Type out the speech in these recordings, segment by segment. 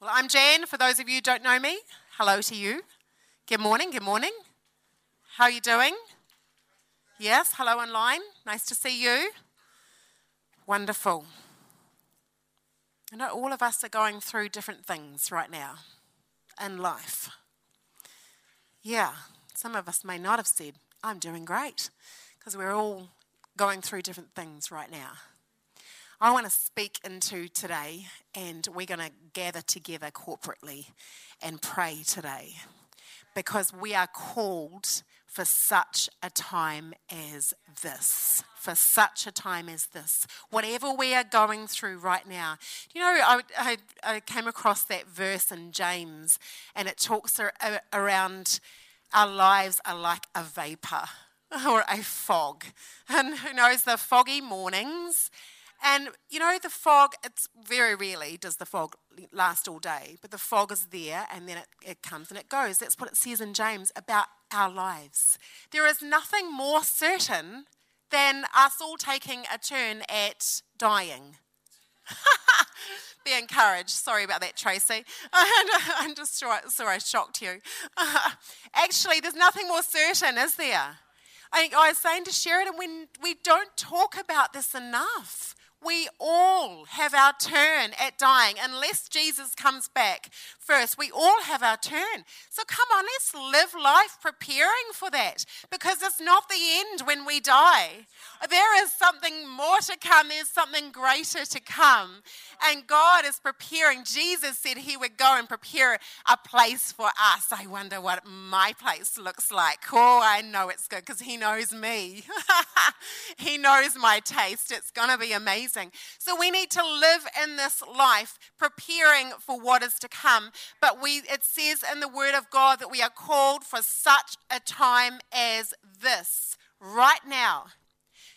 Well, I'm Jan. For those of you who don't know me, hello to you. Good morning, good morning. How are you doing? Yes, hello online. Nice to see you. Wonderful. I know all of us are going through different things right now in life. Yeah, some of us may not have said, I'm doing great, because we're all going through different things right now. I want to speak into today, and we're going to gather together corporately and pray today because we are called for such a time as this. For such a time as this. Whatever we are going through right now. You know, I, I, I came across that verse in James, and it talks around our lives are like a vapor or a fog. And who knows the foggy mornings and you know, the fog, it's very rarely does the fog last all day, but the fog is there and then it, it comes and it goes. That's what it says in James about our lives. There is nothing more certain than us all taking a turn at dying. Be encouraged. Sorry about that, Tracy. I'm just sorry, I shocked you. Actually, there's nothing more certain, is there? I, I was saying to Sheridan, when we don't talk about this enough we all have our turn at dying unless Jesus comes back first. We all have our turn. So come on, let's live life preparing for that because it's not the end when we die. There is something more to come, there's something greater to come. And God is preparing. Jesus said he would go and prepare a place for us. I wonder what my place looks like. Oh, I know it's good because he knows me. he knows my taste. It's going to be amazing. So we need to live in this life preparing for what is to come. But we it says in the word of God that we are called for such a time as this. Right now,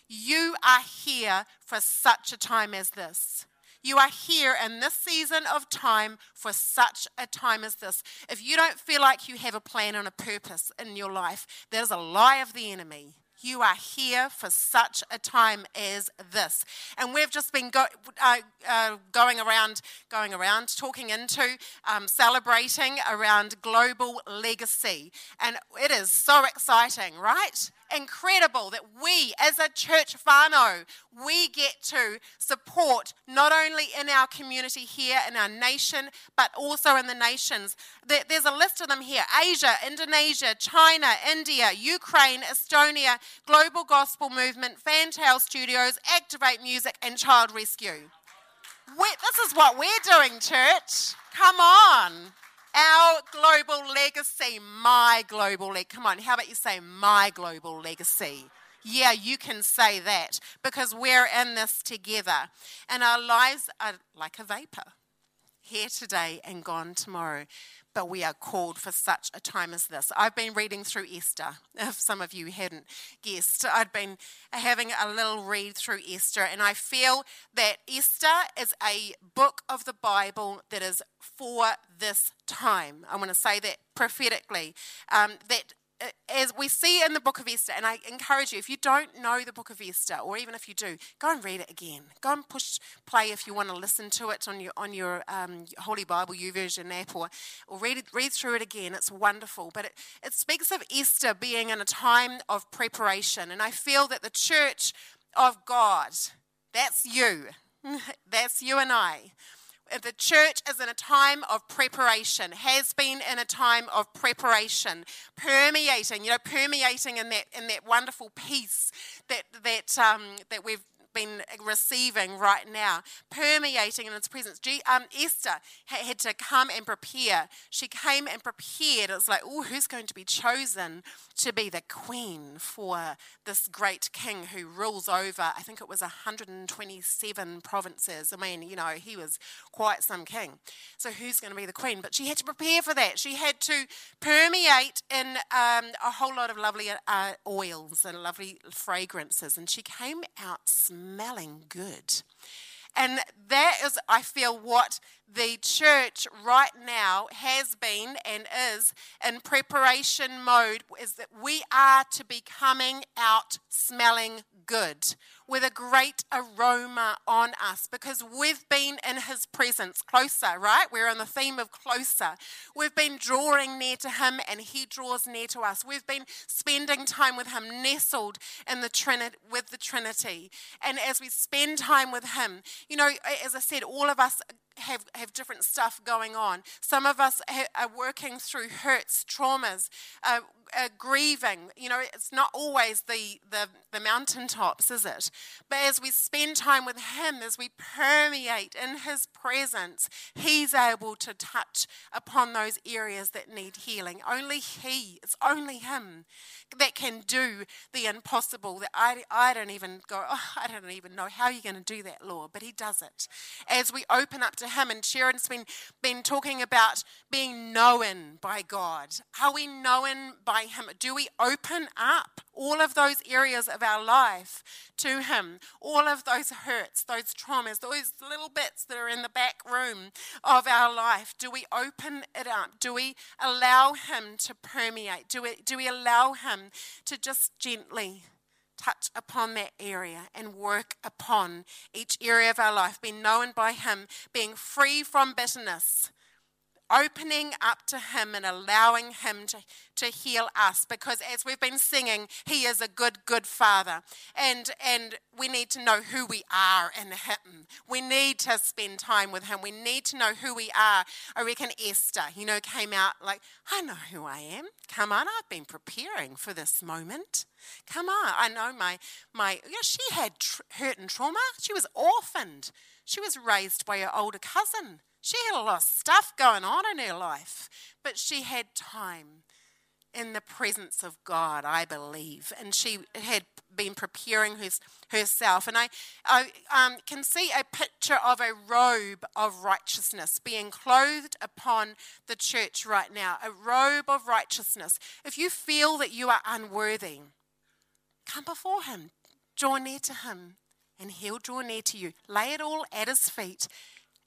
you are here for such a time as this. You are here in this season of time for such a time as this. If you don't feel like you have a plan and a purpose in your life, there's a lie of the enemy. You are here for such a time as this. And we've just been go, uh, uh, going around, going around, talking into, um, celebrating around global legacy. And it is so exciting, right? Incredible that we, as a church whānau, we get to support not only in our community here, in our nation, but also in the nations. There's a list of them here Asia, Indonesia, China, India, Ukraine, Estonia, Global Gospel Movement, Fantail Studios, Activate Music, and Child Rescue. We, this is what we're doing, church. Come on. Our global legacy, my global legacy. Come on, how about you say my global legacy? Yeah, you can say that because we're in this together. And our lives are like a vapor here today and gone tomorrow but we are called for such a time as this. I've been reading through Esther, if some of you hadn't guessed. I've been having a little read through Esther, and I feel that Esther is a book of the Bible that is for this time. I want to say that prophetically, um, that as we see in the book of Esther, and I encourage you, if you don't know the book of Esther, or even if you do, go and read it again. Go and push play if you want to listen to it on your on your um, Holy Bible YouVersion app, or, or read it, read through it again. It's wonderful. But it, it speaks of Esther being in a time of preparation, and I feel that the church of God, that's you, that's you and I the church is in a time of preparation, has been in a time of preparation, permeating, you know, permeating in that in that wonderful peace that that um, that we've been receiving right now, permeating in its presence. Um, Esther had to come and prepare. She came and prepared. It was like, oh, who's going to be chosen to be the queen for this great king who rules over, I think it was 127 provinces. I mean, you know, he was quite some king. So who's going to be the queen? But she had to prepare for that. She had to permeate in um, a whole lot of lovely uh, oils and lovely fragrances. And she came out smelling good. And that is, I feel, what the church right now has been and is in preparation mode is that we are to be coming out smelling good with a great aroma on us because we've been in his presence closer, right? We're on the theme of closer. We've been drawing near to him and he draws near to us. We've been spending time with him, nestled in the Trinity with the Trinity. And as we spend time with him, you know, as I said, all of us have, have different stuff going on. Some of us are working through hurts, traumas, uh, uh, grieving. You know, it's not always the, the, the mountaintops, is it? But as we spend time with Him, as we permeate in His presence, He's able to touch upon those areas that need healing. Only He, it's only Him that can do the impossible that I, I don't even go, oh, I don't even know how you're going to do that, Lord, but He does it. As we open up to Him, and Sharon's been, been talking about being known by God. Are we known by Him? Do we open up all of those areas of our life to Him? All of those hurts, those traumas, those little bits that are in the back room of our life, do we open it up? Do we allow Him to permeate? Do we, do we allow Him to just gently touch upon that area and work upon each area of our life, being known by Him, being free from bitterness, opening up to Him and allowing Him to, to heal us. Because as we've been singing, He is a good, good Father. And, and we need to know who we are in Him. We need to spend time with Him. We need to know who we are. I reckon Esther, you know, came out like, I know who I am. Come on, I've been preparing for this moment. Come on, I know my, my you know, she had tr- hurt and trauma. She was orphaned. She was raised by her older cousin. She had a lot of stuff going on in her life, but she had time in the presence of God, I believe. And she had been preparing hers, herself. And I, I um, can see a picture of a robe of righteousness being clothed upon the church right now. A robe of righteousness. If you feel that you are unworthy, come before him, draw near to him, and he'll draw near to you. Lay it all at his feet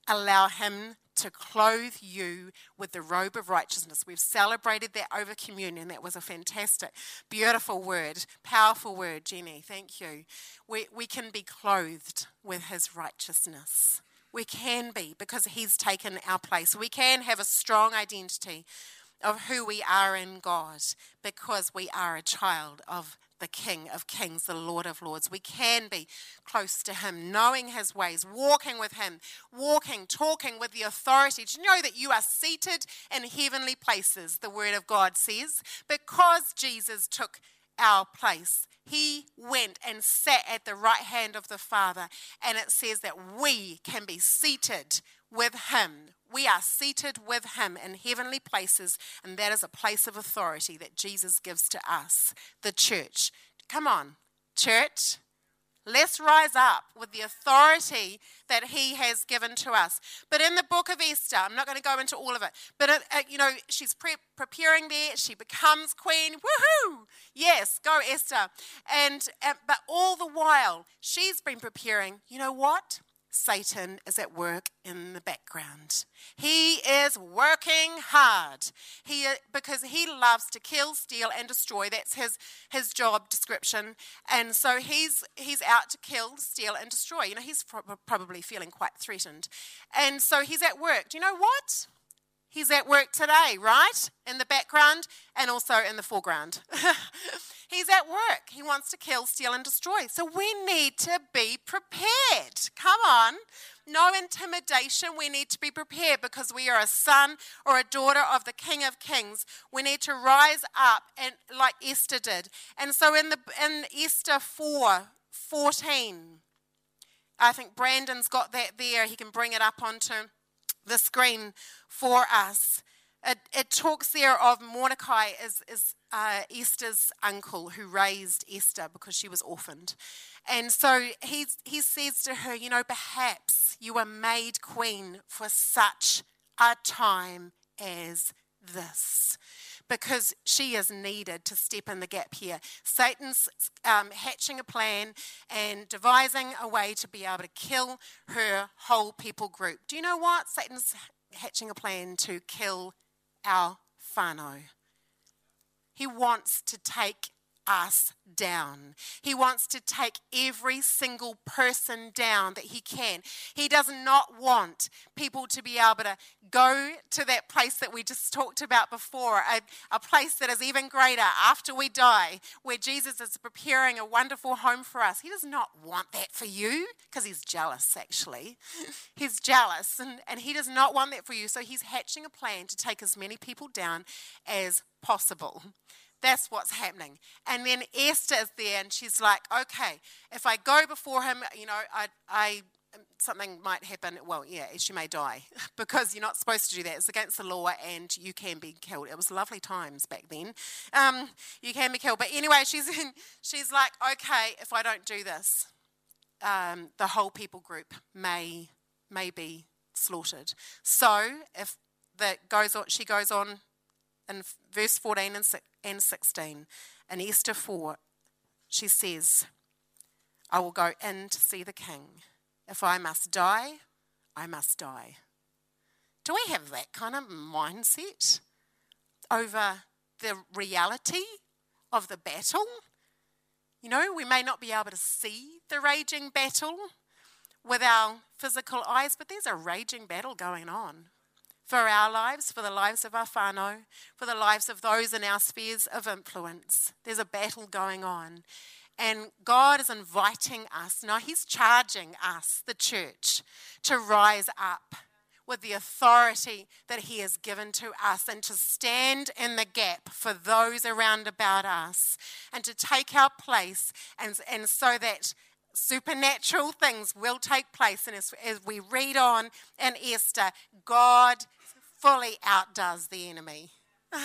allow Him to clothe you with the robe of righteousness. We've celebrated that over communion. That was a fantastic, beautiful word, powerful word, Jenny. Thank you. We, we can be clothed with His righteousness. We can be because He's taken our place. We can have a strong identity of who we are in God because we are a child of the King of Kings, the Lord of Lords. We can be close to Him, knowing His ways, walking with Him, walking, talking with the authority to know that you are seated in heavenly places, the Word of God says, because Jesus took our place. He went and sat at the right hand of the Father, and it says that we can be seated with Him we are seated with him in heavenly places, and that is a place of authority that Jesus gives to us, the church. Come on, church. Let's rise up with the authority that he has given to us. But in the book of Esther, I'm not going to go into all of it, but it, uh, you know, she's pre- preparing there. She becomes queen. Woohoo! Yes, go Esther. And uh, but all the while, she's been preparing. You know what? Satan is at work in the background. He is working hard. He uh, because he loves to kill, steal, and destroy. That's his his job description. And so he's he's out to kill, steal, and destroy. You know, he's pro- probably feeling quite threatened. And so he's at work. Do you know what? He's at work today, right? In the background and also in the foreground. He's at work. He wants to kill, steal, and destroy. So we need to be prepared. Come on. No intimidation. We need to be prepared because we are a son or a daughter of the King of Kings. We need to rise up and like Esther did. And so in the in Esther 4, 14, I think Brandon's got that there. He can bring it up onto the screen for us. It, it talks there of Mordecai as, as uh, Esther's uncle who raised Esther because she was orphaned. And so he, he says to her, You know, perhaps you were made queen for such a time as this because she is needed to step in the gap here. Satan's um, hatching a plan and devising a way to be able to kill her whole people group. Do you know what? Satan's hatching a plan to kill our whānau. He wants to take us down. He wants to take every single person down that he can. He does not want people to be able to go to that place that we just talked about before, a, a place that is even greater after we die, where Jesus is preparing a wonderful home for us. He does not want that for you because he's jealous, actually. he's jealous and, and he does not want that for you. So he's hatching a plan to take as many people down as possible. That's what's happening. And then Esther is there and she's like, okay, if I go before him, you know, I, I something might happen. Well, yeah, she may die because you're not supposed to do that. It's against the law and you can be killed. It was lovely times back then. Um, you can be killed. But anyway, she's, in, she's like, okay, if I don't do this, um, the whole people group may, may be slaughtered. So if that goes on, she goes on in verse 14 and 16, in Esther 4, she says, I will go in to see the king. If I must die, I must die. Do we have that kind of mindset over the reality of the battle? You know, we may not be able to see the raging battle with our physical eyes, but there's a raging battle going on for our lives, for the lives of our whānau, for the lives of those in our spheres of influence. There's a battle going on. And God is inviting us, now He's charging us, the church, to rise up with the authority that He has given to us and to stand in the gap for those around about us and to take our place and, and so that supernatural things will take place. And as, as we read on in Esther, God fully outdoes the enemy.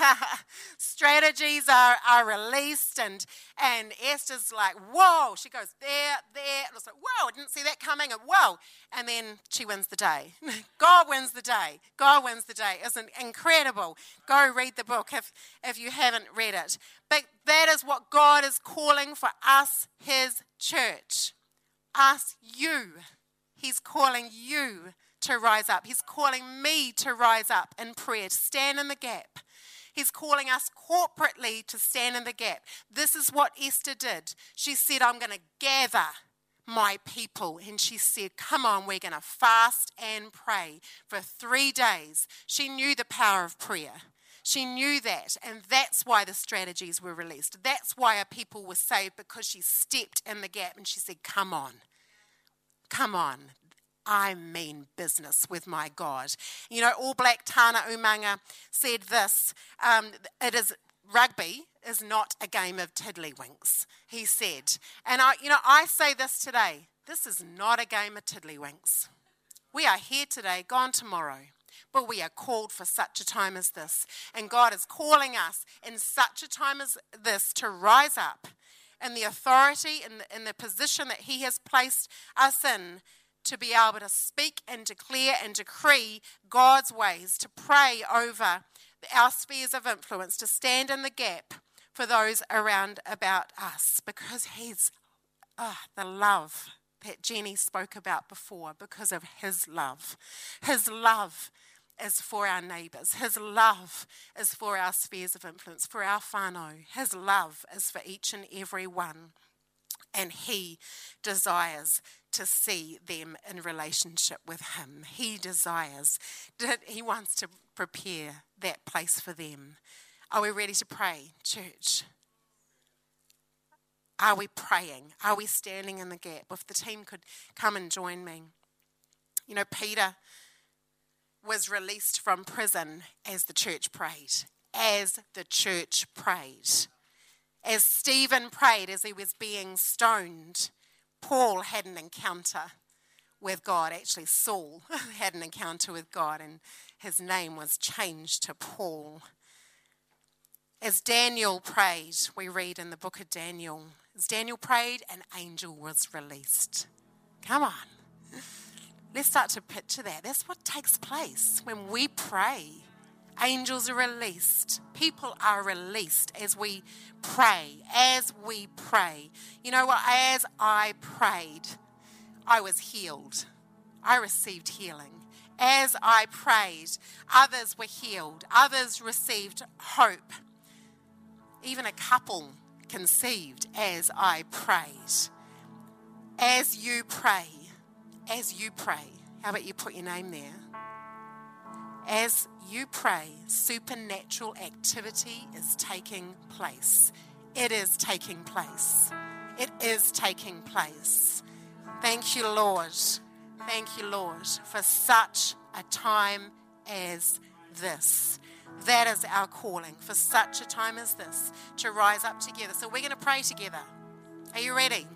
Strategies are, are released, and, and Esther's like, Whoa! She goes, There, there. And it's like, Whoa, I didn't see that coming. And whoa. And then she wins the day. God wins the day. God wins the day. Isn't incredible? Go read the book if, if you haven't read it. But that is what God is calling for us, His church. Us, you. He's calling you to rise up. He's calling me to rise up in prayer, to stand in the gap. He's calling us corporately to stand in the gap. This is what Esther did. She said, I'm going to gather my people. And she said, Come on, we're going to fast and pray for three days. She knew the power of prayer. She knew that, and that's why the strategies were released. That's why our people were saved because she stepped in the gap and she said, Come on, come on. I mean business with my God. You know, All Black Tana Umaga said this um, it is rugby is not a game of tiddlywinks, he said. And I, you know, I say this today this is not a game of tiddlywinks. We are here today, gone tomorrow. But we are called for such a time as this. And God is calling us in such a time as this to rise up in the authority in, in the position that He has placed us in to be able to speak and declare and decree God's ways, to pray over our spheres of influence, to stand in the gap for those around about us because He's oh, the love that Jenny spoke about before because of His love. His love is for our neighbours. His love is for our spheres of influence, for our whānau. His love is for each and every one. And He desires to see them in relationship with Him. He desires, He wants to prepare that place for them. Are we ready to pray, church? Are we praying? Are we standing in the gap? If the team could come and join me. You know, Peter was released from prison as the church prayed. As the church prayed. As Stephen prayed as he was being stoned Paul had an encounter with God. Actually, Saul had an encounter with God, and his name was changed to Paul. As Daniel prayed, we read in the book of Daniel, as Daniel prayed, an angel was released. Come on. Let's start to picture that. That's what takes place when we pray. Angels are released. People are released as we pray. As we pray. You know what? As I prayed, I was healed. I received healing. As I prayed, others were healed. Others received hope. Even a couple conceived as I prayed. As you pray, as you pray, how about you put your name there? As you pray, supernatural activity is taking place. It is taking place. It is taking place. Thank you, Lord. Thank you, Lord, for such a time as this. That is our calling for such a time as this to rise up together. So we're going to pray together. Are you ready?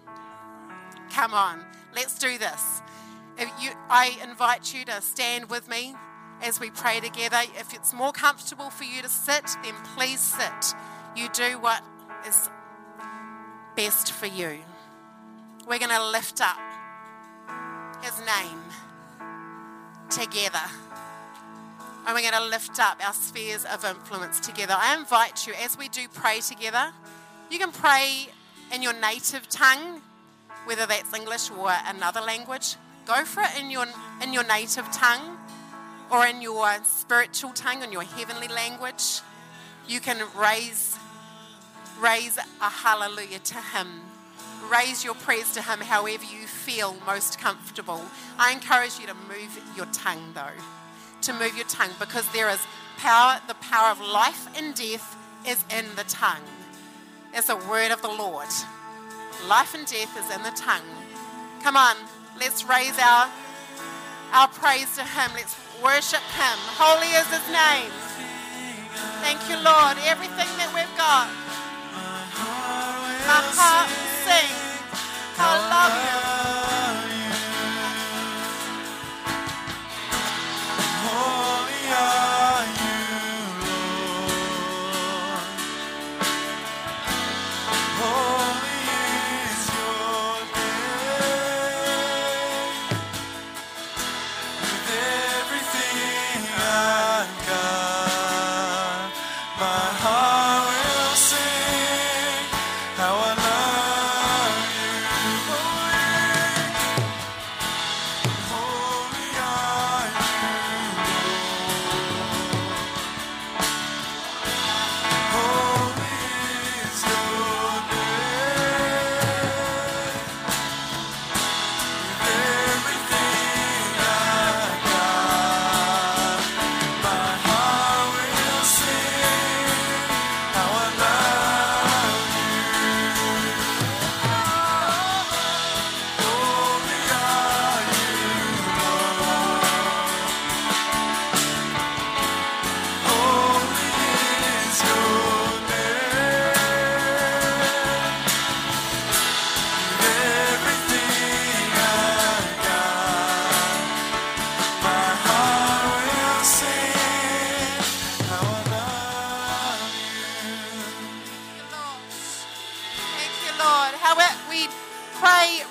Come on, let's do this. If you, I invite you to stand with me as we pray together. If it's more comfortable for you to sit, then please sit. You do what is best for you. We're going to lift up his name together. And we're going to lift up our spheres of influence together. I invite you, as we do pray together, you can pray in your native tongue, whether that's English or another language. Go for it in your, in your native tongue or in your spiritual tongue, in your heavenly language. You can raise, raise a hallelujah to Him. Raise your praise to Him however you feel most comfortable. I encourage you to move your tongue though, to move your tongue because there is power, the power of life and death is in the tongue. It's a word of the Lord. Life and death is in the tongue. Come on, let's raise our, our praise to Him. Let's worship Him. Holy is His name. Thank you, Lord. Everything that we've got. My heart will sing. I love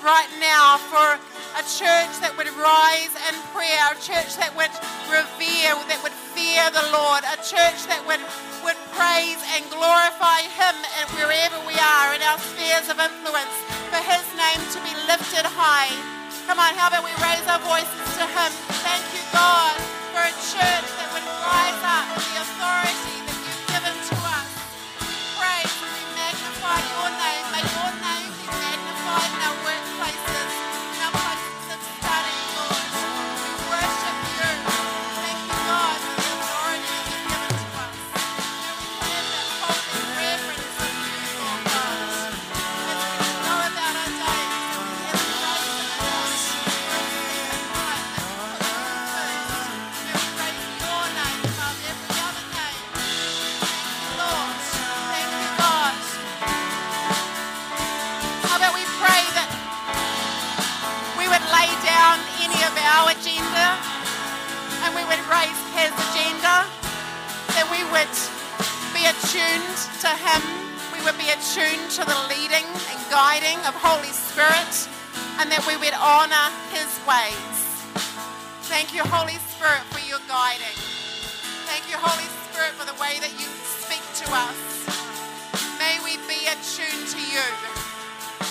right now for a church that would rise in prayer, a church that would revere, that would fear the Lord, a church that would, would praise and glorify Him and wherever we are in our spheres of influence, for His name to be lifted high. Come on, how about we raise our voices to Him? Thank you, God, for a church that would rise up in the authority guiding of Holy Spirit, and that we would honor His ways. Thank you, Holy Spirit, for your guiding. Thank you, Holy Spirit. For the way that you speak to us. May we be attuned to you.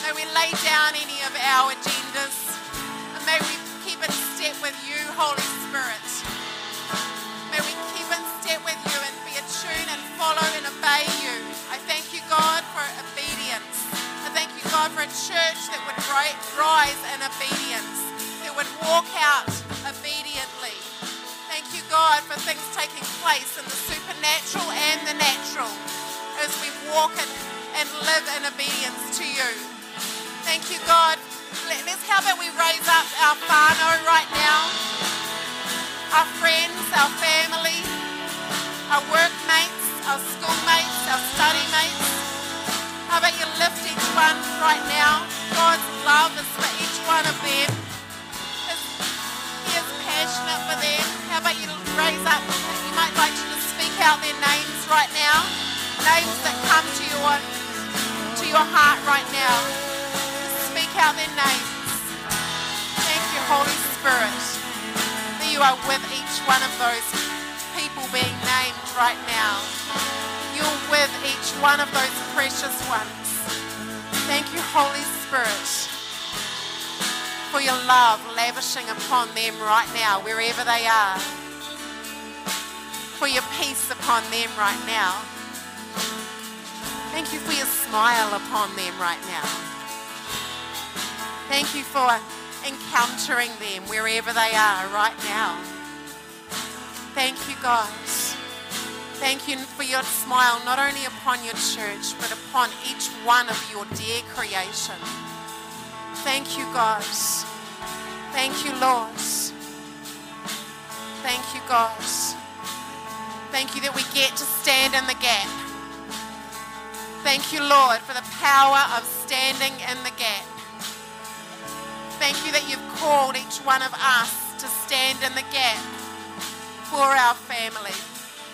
May we lay down any of our agendas. And may we keep in step with you, Holy Spirit. Church that would ri- rise in obedience, that would walk out obediently. Thank you, God, for things taking place in the supernatural and the natural as we walk in and live in obedience to you. Thank you, God. Let- Let's how about we raise up our whānau right now, our friends, our family, our workmates, our schoolmates, our study mates. How about you lift each one right now? God's love is for each one of them. He is passionate for them. How about you raise up? You might like to just speak out their names right now. Names that come to your to your heart right now. Just speak out their names. Thank you, Holy Spirit, that you are with each one of those people being named right now. You're with each one of those precious ones. Thank you, Holy Spirit, for your love lavishing upon them right now, wherever they are. For your peace upon them right now. Thank you for your smile upon them right now. Thank you for encountering them wherever they are right now. Thank you, God. Thank you for your smile not only upon your church, but upon each one of your dear creation. Thank you, God. Thank you, Lord. Thank you, God. Thank you that we get to stand in the gap. Thank you, Lord, for the power of standing in the gap. Thank you that you've called each one of us to stand in the gap for our family,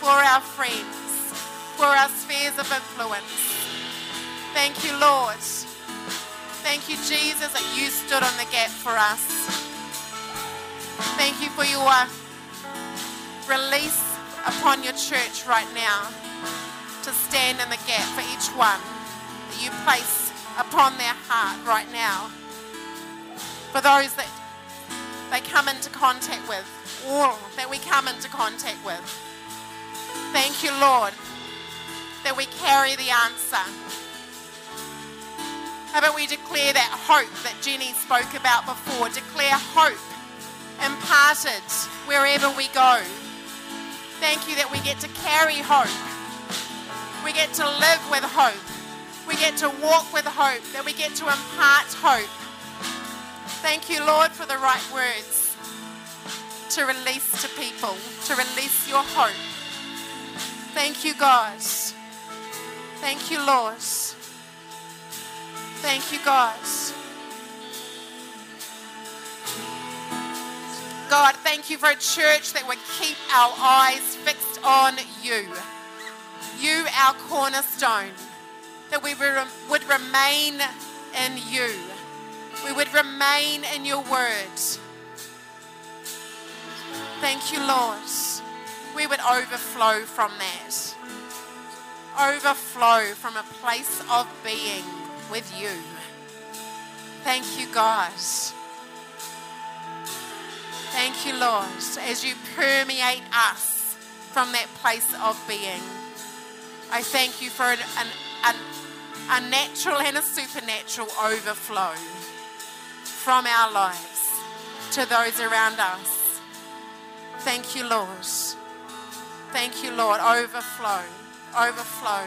for our friends, for our spheres of influence. Thank you, Lord. Thank you, Jesus, that you stood on the gap for us. Thank you for your release upon your church right now to stand in the gap for each one that you place upon their heart right now. For those that they come into contact with, all that we come into contact with. Thank you, Lord, that we carry the answer. How about we declare that hope that Jenny spoke about before? Declare hope imparted wherever we go. Thank you that we get to carry hope. We get to live with hope. We get to walk with hope, that we get to impart hope. Thank you, Lord, for the right words to release to people, to release your hope. Thank you, God. Thank you, Lord. Thank you, God. God, thank you for a church that would keep our eyes fixed on you. You, our cornerstone. That we would remain in you. We would remain in your word. Thank you, Lord. We would overflow from that. Overflow from a place of being with you. Thank you, God. Thank you, Lord, as you permeate us from that place of being. I thank you for an, an, an, a natural and a supernatural overflow from our lives to those around us. Thank you, Lord. Thank you, Lord. Overflow, overflow.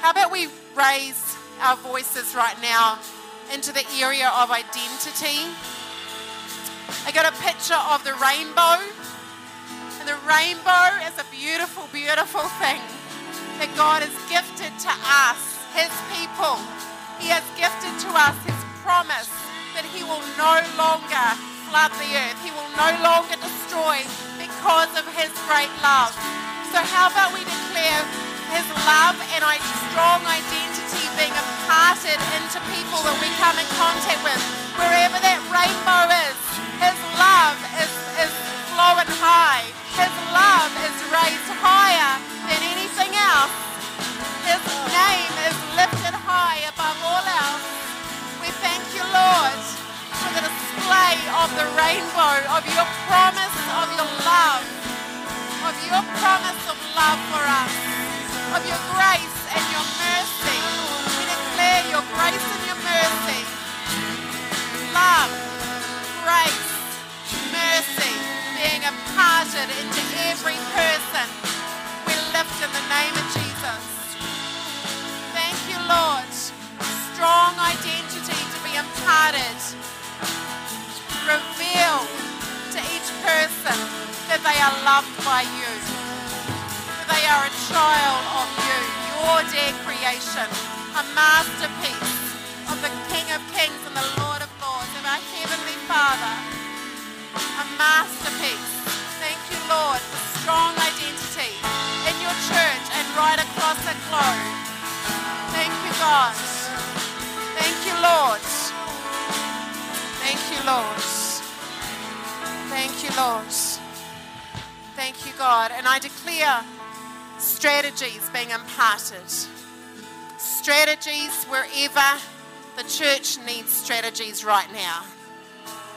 How about we raise our voices right now into the area of identity? I got a picture of the rainbow. And the rainbow is a beautiful, beautiful thing that God has gifted to us, His people. He has gifted to us His promise that He will no longer flood the earth, He will no longer destroy because of His great love. So, how about we declare His love and a strong identity being imparted into people that we come in contact with, wherever that rainbow is? His love is, is flowing high. His love is raised higher rainbow of your promise of your love, of your promise of love for us, of your grace and your mercy. We declare your grace and your mercy, love, grace, mercy being imparted into every person. We lift in the name of Jesus. Thank you, Lord. Strong identity to be imparted. Reveal to each person that they are loved by you, that they are a child of you, your dear creation, a masterpiece of the King of Kings and the Lord of Lords, of our Heavenly Father, a masterpiece. Thank you, Lord, for strong identity in your church and right across the globe. Thank you, God. Thank you, Lord. You, Lord. Thank you, Lord. Thank you, God. And I declare strategies being imparted. Strategies wherever the church needs strategies right now.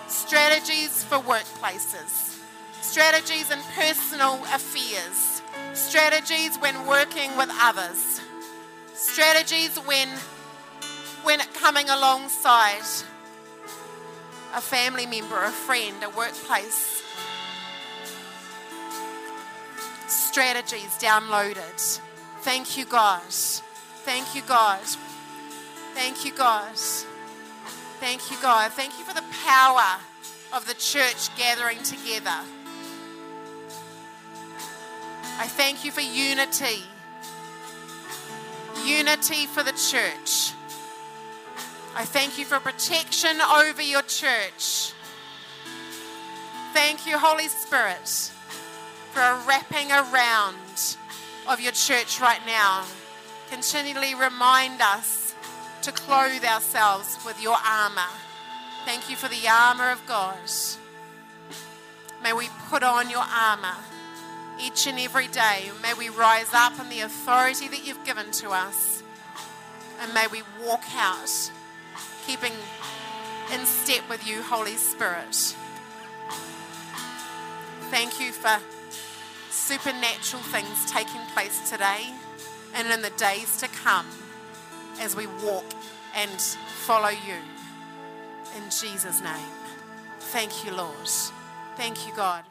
Strategies for workplaces. Strategies in personal affairs. Strategies when working with others. Strategies when when coming alongside a family member, a friend, a workplace. Strategies downloaded. Thank you, God. Thank you, God. Thank you, God. Thank you, God. Thank you for the power of the church gathering together. I thank you for unity. Unity for the church. I thank you for protection over your church. Thank you, Holy Spirit, for a wrapping around of your church right now. Continually remind us to clothe ourselves with your armor. Thank you for the armor of God. May we put on your armor each and every day. May we rise up in the authority that you've given to us. And may we walk out keeping in step with you, Holy Spirit. Thank you for supernatural things taking place today and in the days to come as we walk and follow you. In Jesus' name. Thank you, Lord. Thank you, God.